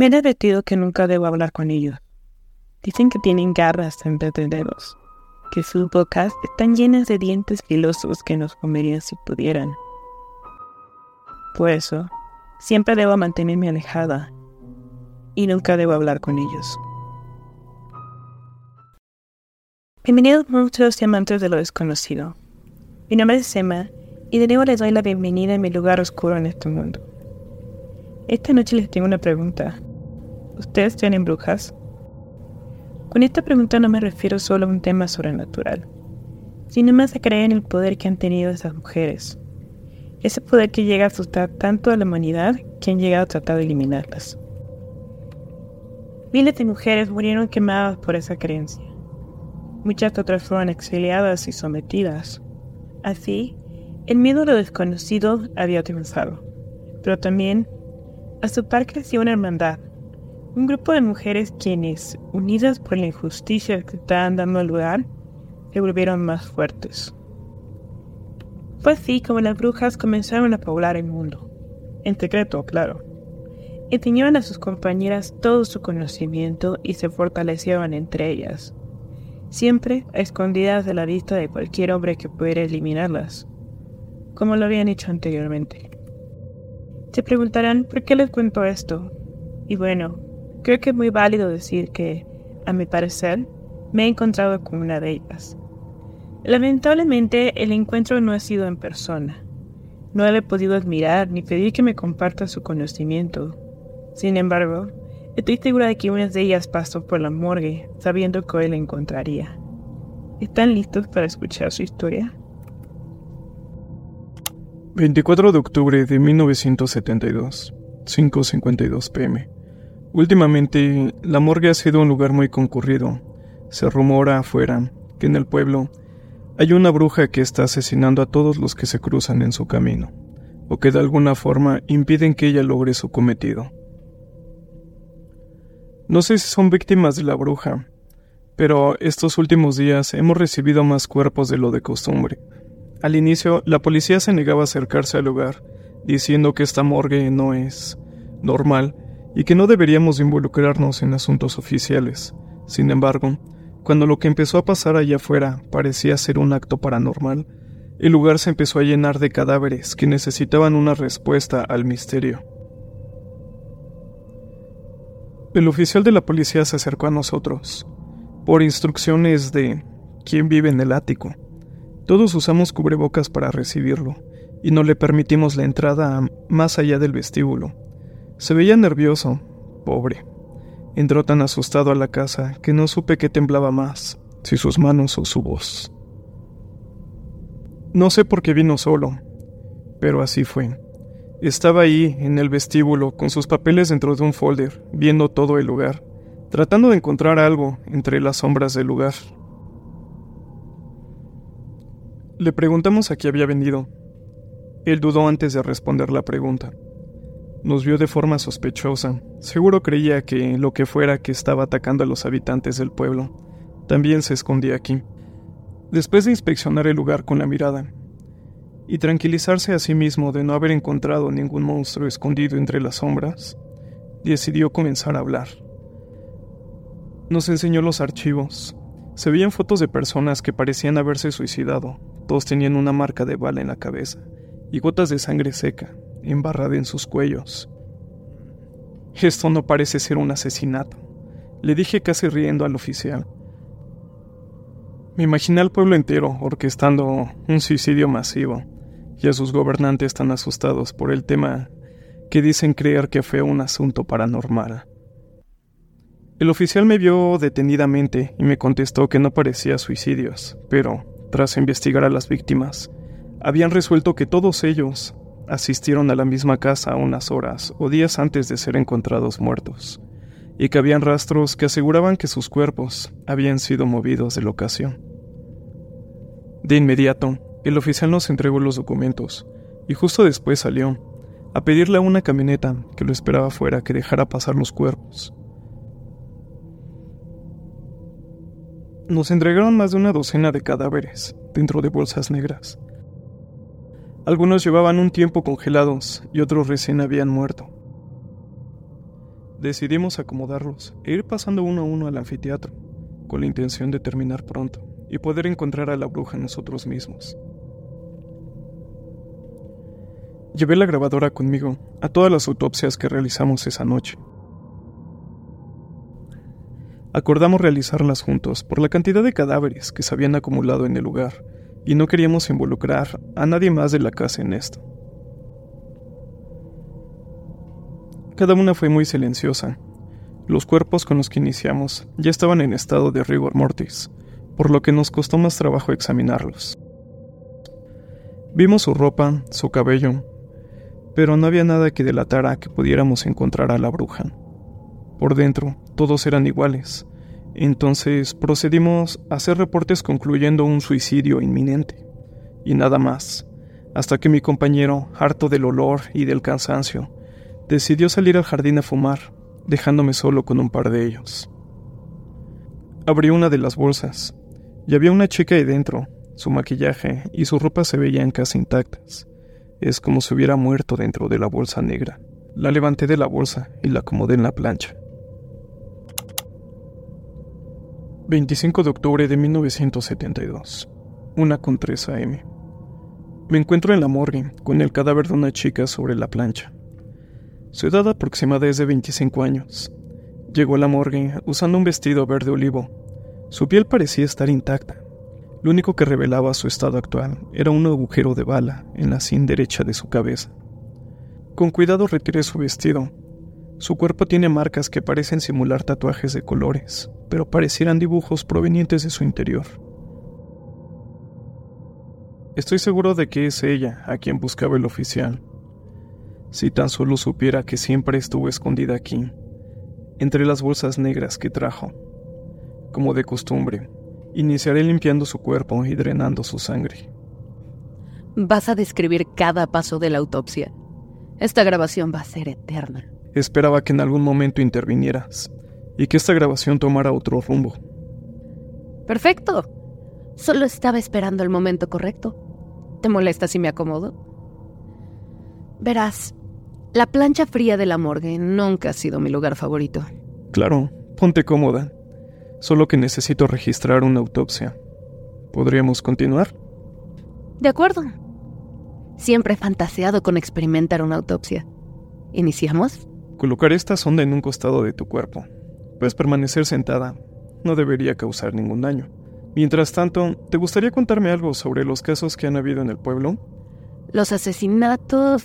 Me han advertido que nunca debo hablar con ellos. Dicen que tienen garras en vez de dedos, que sus bocas están llenas de dientes filosos que nos comerían si pudieran. Por eso, siempre debo mantenerme alejada y nunca debo hablar con ellos. Bienvenidos monstruos y amantes de lo desconocido. Mi nombre es Emma y de nuevo les doy la bienvenida a mi lugar oscuro en este mundo. Esta noche les tengo una pregunta. ¿Ustedes tienen brujas? Con esta pregunta no me refiero solo a un tema sobrenatural, sino más a creer en el poder que han tenido esas mujeres. Ese poder que llega a asustar tanto a la humanidad que han llegado a tratar de eliminarlas. Miles de mujeres murieron quemadas por esa creencia. Muchas otras fueron exiliadas y sometidas. Así, el miedo a lo desconocido había triunfado, pero también a su par creció una hermandad, un grupo de mujeres quienes, unidas por la injusticia que estaban dando lugar, se volvieron más fuertes. Fue así como las brujas comenzaron a poblar el mundo, en secreto, claro. Enseñaban a sus compañeras todo su conocimiento y se fortalecieron entre ellas, siempre a escondidas de la vista de cualquier hombre que pudiera eliminarlas, como lo habían hecho anteriormente. Se preguntarán por qué les cuento esto, y bueno, Creo que es muy válido decir que, a mi parecer, me he encontrado con una de ellas. Lamentablemente, el encuentro no ha sido en persona. No le he podido admirar ni pedir que me comparta su conocimiento. Sin embargo, estoy segura de que una de ellas pasó por la morgue sabiendo que hoy la encontraría. ¿Están listos para escuchar su historia? 24 de octubre de 1972, 5.52 pm. Últimamente, la morgue ha sido un lugar muy concurrido. Se rumora afuera que en el pueblo hay una bruja que está asesinando a todos los que se cruzan en su camino, o que de alguna forma impiden que ella logre su cometido. No sé si son víctimas de la bruja, pero estos últimos días hemos recibido más cuerpos de lo de costumbre. Al inicio, la policía se negaba a acercarse al lugar, diciendo que esta morgue no es normal y que no deberíamos involucrarnos en asuntos oficiales. Sin embargo, cuando lo que empezó a pasar allá afuera parecía ser un acto paranormal, el lugar se empezó a llenar de cadáveres que necesitaban una respuesta al misterio. El oficial de la policía se acercó a nosotros, por instrucciones de quién vive en el ático. Todos usamos cubrebocas para recibirlo, y no le permitimos la entrada más allá del vestíbulo, se veía nervioso, pobre. Entró tan asustado a la casa que no supe qué temblaba más, si sus manos o su voz. No sé por qué vino solo, pero así fue. Estaba ahí, en el vestíbulo, con sus papeles dentro de un folder, viendo todo el lugar, tratando de encontrar algo entre las sombras del lugar. Le preguntamos a qué había venido. Él dudó antes de responder la pregunta. Nos vio de forma sospechosa. Seguro creía que lo que fuera que estaba atacando a los habitantes del pueblo también se escondía aquí. Después de inspeccionar el lugar con la mirada y tranquilizarse a sí mismo de no haber encontrado ningún monstruo escondido entre las sombras, decidió comenzar a hablar. Nos enseñó los archivos. Se veían fotos de personas que parecían haberse suicidado. Todos tenían una marca de bala en la cabeza y gotas de sangre seca, embarrada en sus cuellos. Esto no parece ser un asesinato, le dije casi riendo al oficial. Me imaginé al pueblo entero orquestando un suicidio masivo y a sus gobernantes tan asustados por el tema que dicen creer que fue un asunto paranormal. El oficial me vio detenidamente y me contestó que no parecía suicidios, pero, tras investigar a las víctimas, habían resuelto que todos ellos asistieron a la misma casa unas horas o días antes de ser encontrados muertos, y que habían rastros que aseguraban que sus cuerpos habían sido movidos de la ocasión. De inmediato, el oficial nos entregó los documentos, y justo después salió, a pedirle a una camioneta que lo esperaba afuera que dejara pasar los cuerpos. Nos entregaron más de una docena de cadáveres dentro de bolsas negras, algunos llevaban un tiempo congelados y otros recién habían muerto. Decidimos acomodarlos e ir pasando uno a uno al anfiteatro, con la intención de terminar pronto y poder encontrar a la bruja nosotros mismos. Llevé la grabadora conmigo a todas las autopsias que realizamos esa noche. Acordamos realizarlas juntos por la cantidad de cadáveres que se habían acumulado en el lugar y no queríamos involucrar a nadie más de la casa en esto. Cada una fue muy silenciosa. Los cuerpos con los que iniciamos ya estaban en estado de rigor mortis, por lo que nos costó más trabajo examinarlos. Vimos su ropa, su cabello, pero no había nada que delatara que pudiéramos encontrar a la bruja. Por dentro, todos eran iguales. Entonces procedimos a hacer reportes concluyendo un suicidio inminente. Y nada más, hasta que mi compañero, harto del olor y del cansancio, decidió salir al jardín a fumar, dejándome solo con un par de ellos. Abrí una de las bolsas, y había una chica ahí dentro. Su maquillaje y su ropa se veían casi intactas. Es como si hubiera muerto dentro de la bolsa negra. La levanté de la bolsa y la acomodé en la plancha. 25 de octubre de 1972. Una con 3 AM. Me encuentro en la morgue con el cadáver de una chica sobre la plancha. Su edad aproximada es de 25 años. Llegó a la morgue usando un vestido verde olivo. Su piel parecía estar intacta. Lo único que revelaba su estado actual era un agujero de bala en la sien derecha de su cabeza. Con cuidado retiré su vestido. Su cuerpo tiene marcas que parecen simular tatuajes de colores, pero parecieran dibujos provenientes de su interior. Estoy seguro de que es ella a quien buscaba el oficial. Si tan solo supiera que siempre estuvo escondida aquí, entre las bolsas negras que trajo. Como de costumbre, iniciaré limpiando su cuerpo y drenando su sangre. Vas a describir cada paso de la autopsia. Esta grabación va a ser eterna. Esperaba que en algún momento intervinieras y que esta grabación tomara otro rumbo. Perfecto. Solo estaba esperando el momento correcto. ¿Te molesta si me acomodo? Verás, la plancha fría de la morgue nunca ha sido mi lugar favorito. Claro, ponte cómoda. Solo que necesito registrar una autopsia. ¿Podríamos continuar? De acuerdo. Siempre he fantaseado con experimentar una autopsia. ¿Iniciamos? Colocar esta sonda en un costado de tu cuerpo. Puedes permanecer sentada. No debería causar ningún daño. Mientras tanto, ¿te gustaría contarme algo sobre los casos que han habido en el pueblo? Los asesinatos.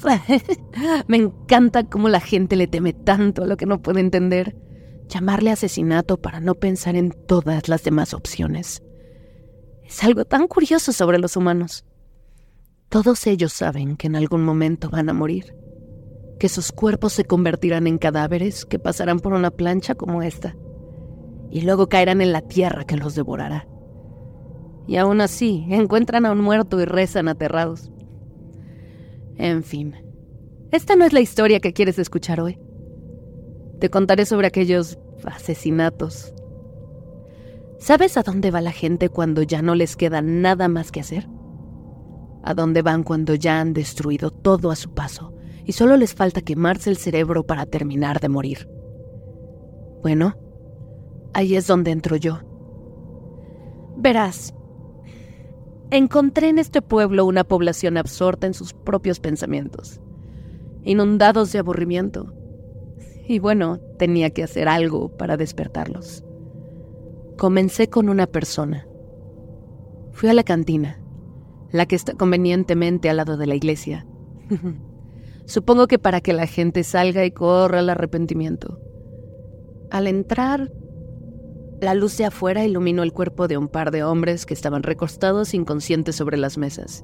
Me encanta cómo la gente le teme tanto a lo que no puede entender. Llamarle asesinato para no pensar en todas las demás opciones. Es algo tan curioso sobre los humanos. Todos ellos saben que en algún momento van a morir, que sus cuerpos se convertirán en cadáveres que pasarán por una plancha como esta, y luego caerán en la tierra que los devorará. Y aún así, encuentran a un muerto y rezan aterrados. En fin, esta no es la historia que quieres escuchar hoy. Te contaré sobre aquellos asesinatos. ¿Sabes a dónde va la gente cuando ya no les queda nada más que hacer? ¿A dónde van cuando ya han destruido todo a su paso y solo les falta quemarse el cerebro para terminar de morir? Bueno, ahí es donde entro yo. Verás, encontré en este pueblo una población absorta en sus propios pensamientos, inundados de aburrimiento. Y bueno, tenía que hacer algo para despertarlos. Comencé con una persona. Fui a la cantina, la que está convenientemente al lado de la iglesia. Supongo que para que la gente salga y corra al arrepentimiento. Al entrar, la luz de afuera iluminó el cuerpo de un par de hombres que estaban recostados inconscientes sobre las mesas,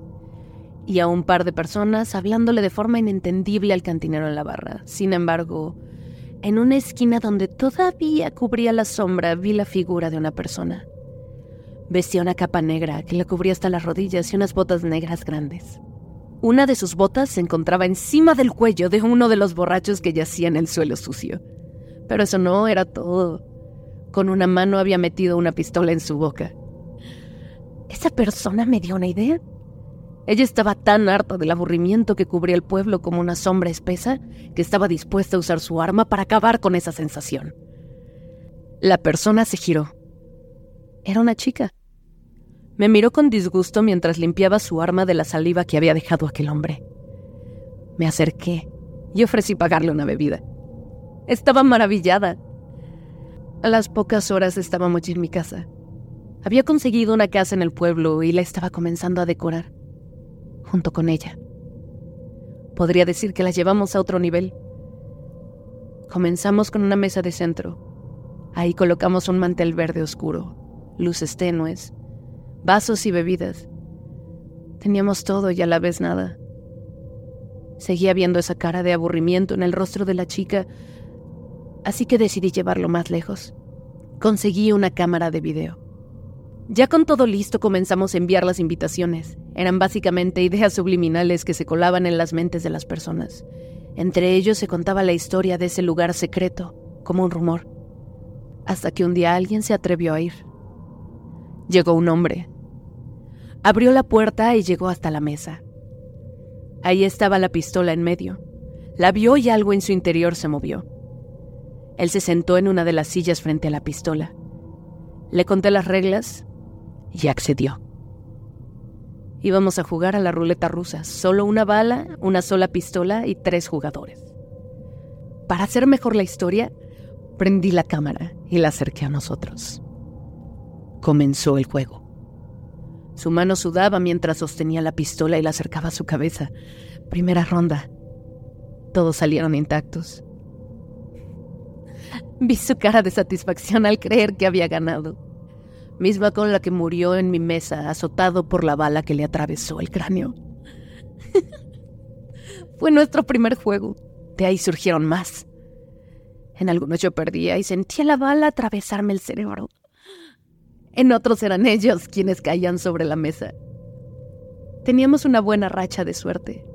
y a un par de personas hablándole de forma inentendible al cantinero en la barra. Sin embargo, en una esquina donde todavía cubría la sombra vi la figura de una persona. Vestía una capa negra que le cubría hasta las rodillas y unas botas negras grandes. Una de sus botas se encontraba encima del cuello de uno de los borrachos que yacía en el suelo sucio. Pero eso no era todo. Con una mano había metido una pistola en su boca. Esa persona me dio una idea. Ella estaba tan harta del aburrimiento que cubría el pueblo como una sombra espesa que estaba dispuesta a usar su arma para acabar con esa sensación. La persona se giró. Era una chica. Me miró con disgusto mientras limpiaba su arma de la saliva que había dejado aquel hombre. Me acerqué y ofrecí pagarle una bebida. Estaba maravillada. A las pocas horas estábamos en mi casa. Había conseguido una casa en el pueblo y la estaba comenzando a decorar, junto con ella. Podría decir que la llevamos a otro nivel. Comenzamos con una mesa de centro. Ahí colocamos un mantel verde oscuro, luces tenues, vasos y bebidas. Teníamos todo y a la vez nada. Seguía viendo esa cara de aburrimiento en el rostro de la chica, así que decidí llevarlo más lejos. Conseguí una cámara de video. Ya con todo listo comenzamos a enviar las invitaciones. Eran básicamente ideas subliminales que se colaban en las mentes de las personas. Entre ellos se contaba la historia de ese lugar secreto, como un rumor. Hasta que un día alguien se atrevió a ir. Llegó un hombre. Abrió la puerta y llegó hasta la mesa. Ahí estaba la pistola en medio. La vio y algo en su interior se movió. Él se sentó en una de las sillas frente a la pistola. Le conté las reglas y accedió. Íbamos a jugar a la ruleta rusa, solo una bala, una sola pistola y tres jugadores. Para hacer mejor la historia, prendí la cámara y la acerqué a nosotros. Comenzó el juego. Su mano sudaba mientras sostenía la pistola y la acercaba a su cabeza. Primera ronda. Todos salieron intactos. Vi su cara de satisfacción al creer que había ganado, misma con la que murió en mi mesa azotado por la bala que le atravesó el cráneo. Fue nuestro primer juego, de ahí surgieron más. En algunos yo perdía y sentía la bala atravesarme el cerebro. En otros eran ellos quienes caían sobre la mesa. Teníamos una buena racha de suerte.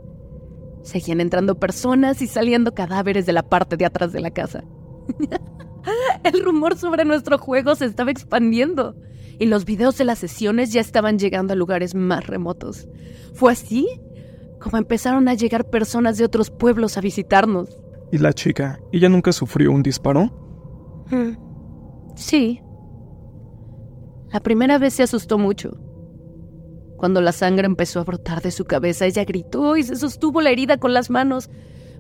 Seguían entrando personas y saliendo cadáveres de la parte de atrás de la casa. El rumor sobre nuestro juego se estaba expandiendo y los videos de las sesiones ya estaban llegando a lugares más remotos. Fue así como empezaron a llegar personas de otros pueblos a visitarnos. ¿Y la chica? ¿Ella nunca sufrió un disparo? Mm, sí. La primera vez se asustó mucho. Cuando la sangre empezó a brotar de su cabeza, ella gritó y se sostuvo la herida con las manos,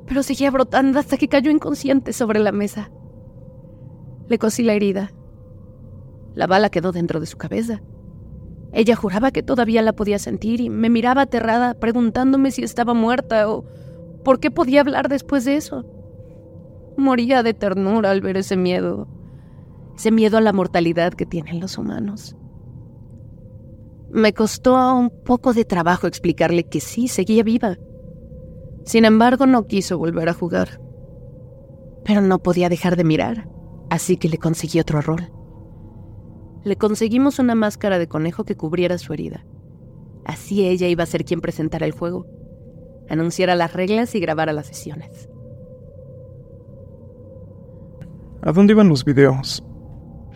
pero seguía brotando hasta que cayó inconsciente sobre la mesa. Le cosí la herida. La bala quedó dentro de su cabeza. Ella juraba que todavía la podía sentir y me miraba aterrada preguntándome si estaba muerta o por qué podía hablar después de eso. Moría de ternura al ver ese miedo, ese miedo a la mortalidad que tienen los humanos. Me costó un poco de trabajo explicarle que sí, seguía viva. Sin embargo, no quiso volver a jugar. Pero no podía dejar de mirar así que le conseguí otro rol. Le conseguimos una máscara de conejo que cubriera su herida. Así ella iba a ser quien presentara el juego, anunciara las reglas y grabara las sesiones. ¿A dónde iban los videos?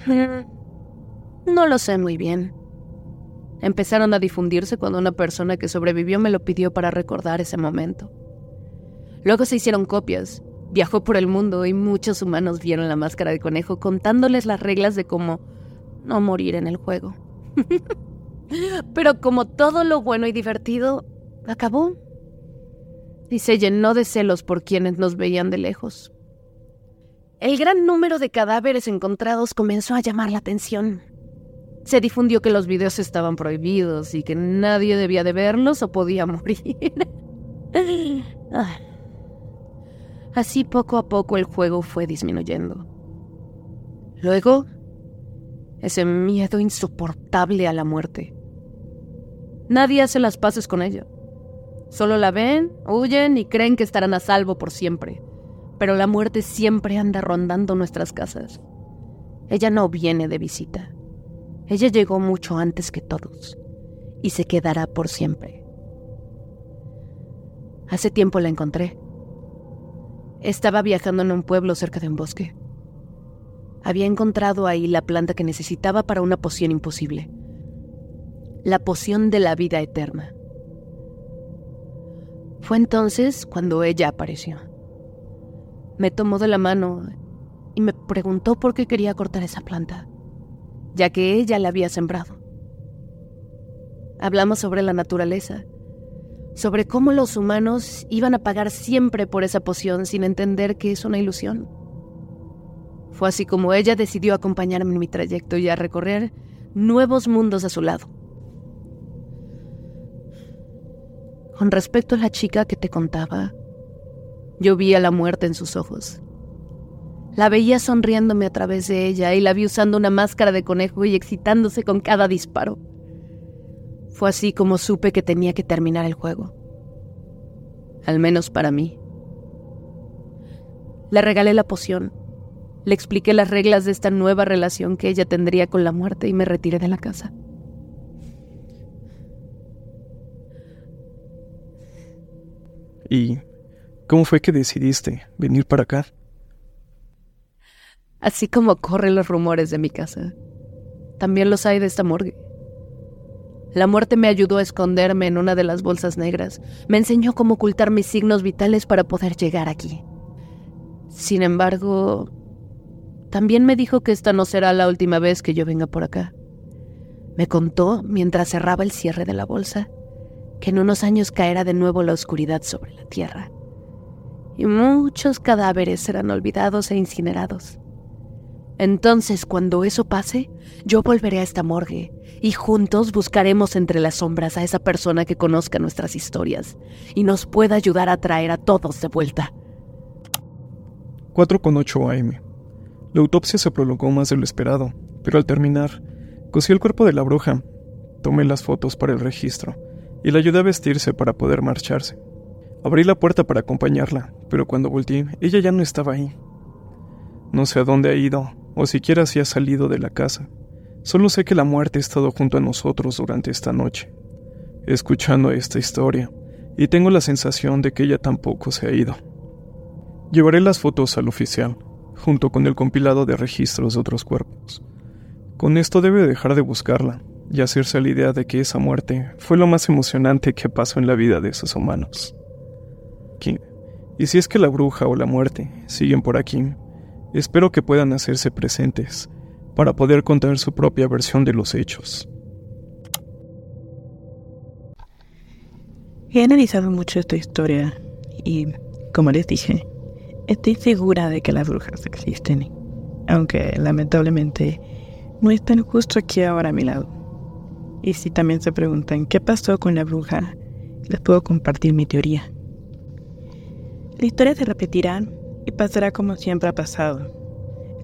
Mm, no lo sé muy bien. Empezaron a difundirse cuando una persona que sobrevivió me lo pidió para recordar ese momento. Luego se hicieron copias Viajó por el mundo y muchos humanos vieron la máscara de conejo contándoles las reglas de cómo no morir en el juego. Pero como todo lo bueno y divertido acabó y se llenó de celos por quienes nos veían de lejos. El gran número de cadáveres encontrados comenzó a llamar la atención. Se difundió que los videos estaban prohibidos y que nadie debía de verlos o podía morir. Así poco a poco el juego fue disminuyendo. Luego, ese miedo insoportable a la muerte. Nadie hace las paces con ella. Solo la ven, huyen y creen que estarán a salvo por siempre. Pero la muerte siempre anda rondando nuestras casas. Ella no viene de visita. Ella llegó mucho antes que todos y se quedará por siempre. Hace tiempo la encontré. Estaba viajando en un pueblo cerca de un bosque. Había encontrado ahí la planta que necesitaba para una poción imposible. La poción de la vida eterna. Fue entonces cuando ella apareció. Me tomó de la mano y me preguntó por qué quería cortar esa planta, ya que ella la había sembrado. Hablamos sobre la naturaleza, sobre cómo los humanos iban a pagar siempre por esa poción sin entender que es una ilusión. Fue así como ella decidió acompañarme en mi trayecto y a recorrer nuevos mundos a su lado. Con respecto a la chica que te contaba, yo vi a la muerte en sus ojos. La veía sonriéndome a través de ella y la vi usando una máscara de conejo y excitándose con cada disparo. Fue así como supe que tenía que terminar el juego. Al menos para mí. Le regalé la poción. Le expliqué las reglas de esta nueva relación que ella tendría con la muerte y me retiré de la casa. ¿Y cómo fue que decidiste venir para acá? Así como corren los rumores de mi casa, también los hay de esta morgue. La muerte me ayudó a esconderme en una de las bolsas negras. Me enseñó cómo ocultar mis signos vitales para poder llegar aquí. Sin embargo, también me dijo que esta no será la última vez que yo venga por acá. Me contó, mientras cerraba el cierre de la bolsa, que en unos años caerá de nuevo la oscuridad sobre la tierra. Y muchos cadáveres serán olvidados e incinerados. Entonces, cuando eso pase, yo volveré a esta morgue y juntos buscaremos entre las sombras a esa persona que conozca nuestras historias y nos pueda ayudar a traer a todos de vuelta. 4 con 8 AM. La autopsia se prolongó más de lo esperado, pero al terminar, cosí el cuerpo de la bruja, tomé las fotos para el registro y la ayudé a vestirse para poder marcharse. Abrí la puerta para acompañarla, pero cuando volteé, ella ya no estaba ahí. No sé a dónde ha ido, o siquiera si ha salido de la casa. Solo sé que la muerte ha estado junto a nosotros durante esta noche, escuchando esta historia, y tengo la sensación de que ella tampoco se ha ido. Llevaré las fotos al oficial, junto con el compilado de registros de otros cuerpos. Con esto debe dejar de buscarla y hacerse la idea de que esa muerte fue lo más emocionante que pasó en la vida de esos humanos. Y si es que la bruja o la muerte siguen por aquí, Espero que puedan hacerse presentes para poder contar su propia versión de los hechos. He analizado mucho esta historia y, como les dije, estoy segura de que las brujas existen, aunque lamentablemente no están justo aquí ahora a mi lado. Y si también se preguntan qué pasó con la bruja, les puedo compartir mi teoría. La historia se repetirá y pasará como siempre ha pasado.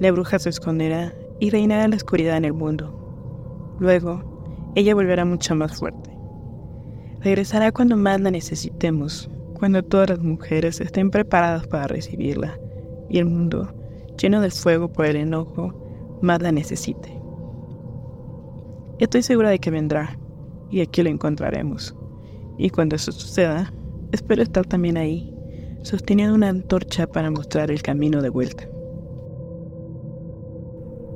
La bruja se esconderá y reinará la oscuridad en el mundo. Luego, ella volverá mucho más fuerte. Regresará cuando más la necesitemos, cuando todas las mujeres estén preparadas para recibirla y el mundo, lleno de fuego por el enojo, más la necesite. Estoy segura de que vendrá y aquí lo encontraremos. Y cuando eso suceda, espero estar también ahí sosteniendo una antorcha para mostrar el camino de vuelta.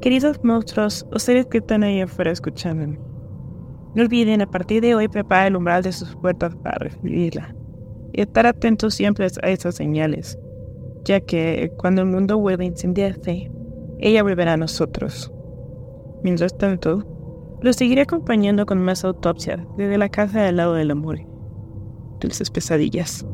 Queridos monstruos o seres que están ahí afuera escuchándome, no olviden a partir de hoy preparar el umbral de sus puertas para recibirla y estar atentos siempre a esas señales, ya que cuando el mundo vuelva a incendiarse, ella volverá a nosotros. Mientras tanto, los seguiré acompañando con más autopsias desde la casa del lado del amor. Dulces pesadillas.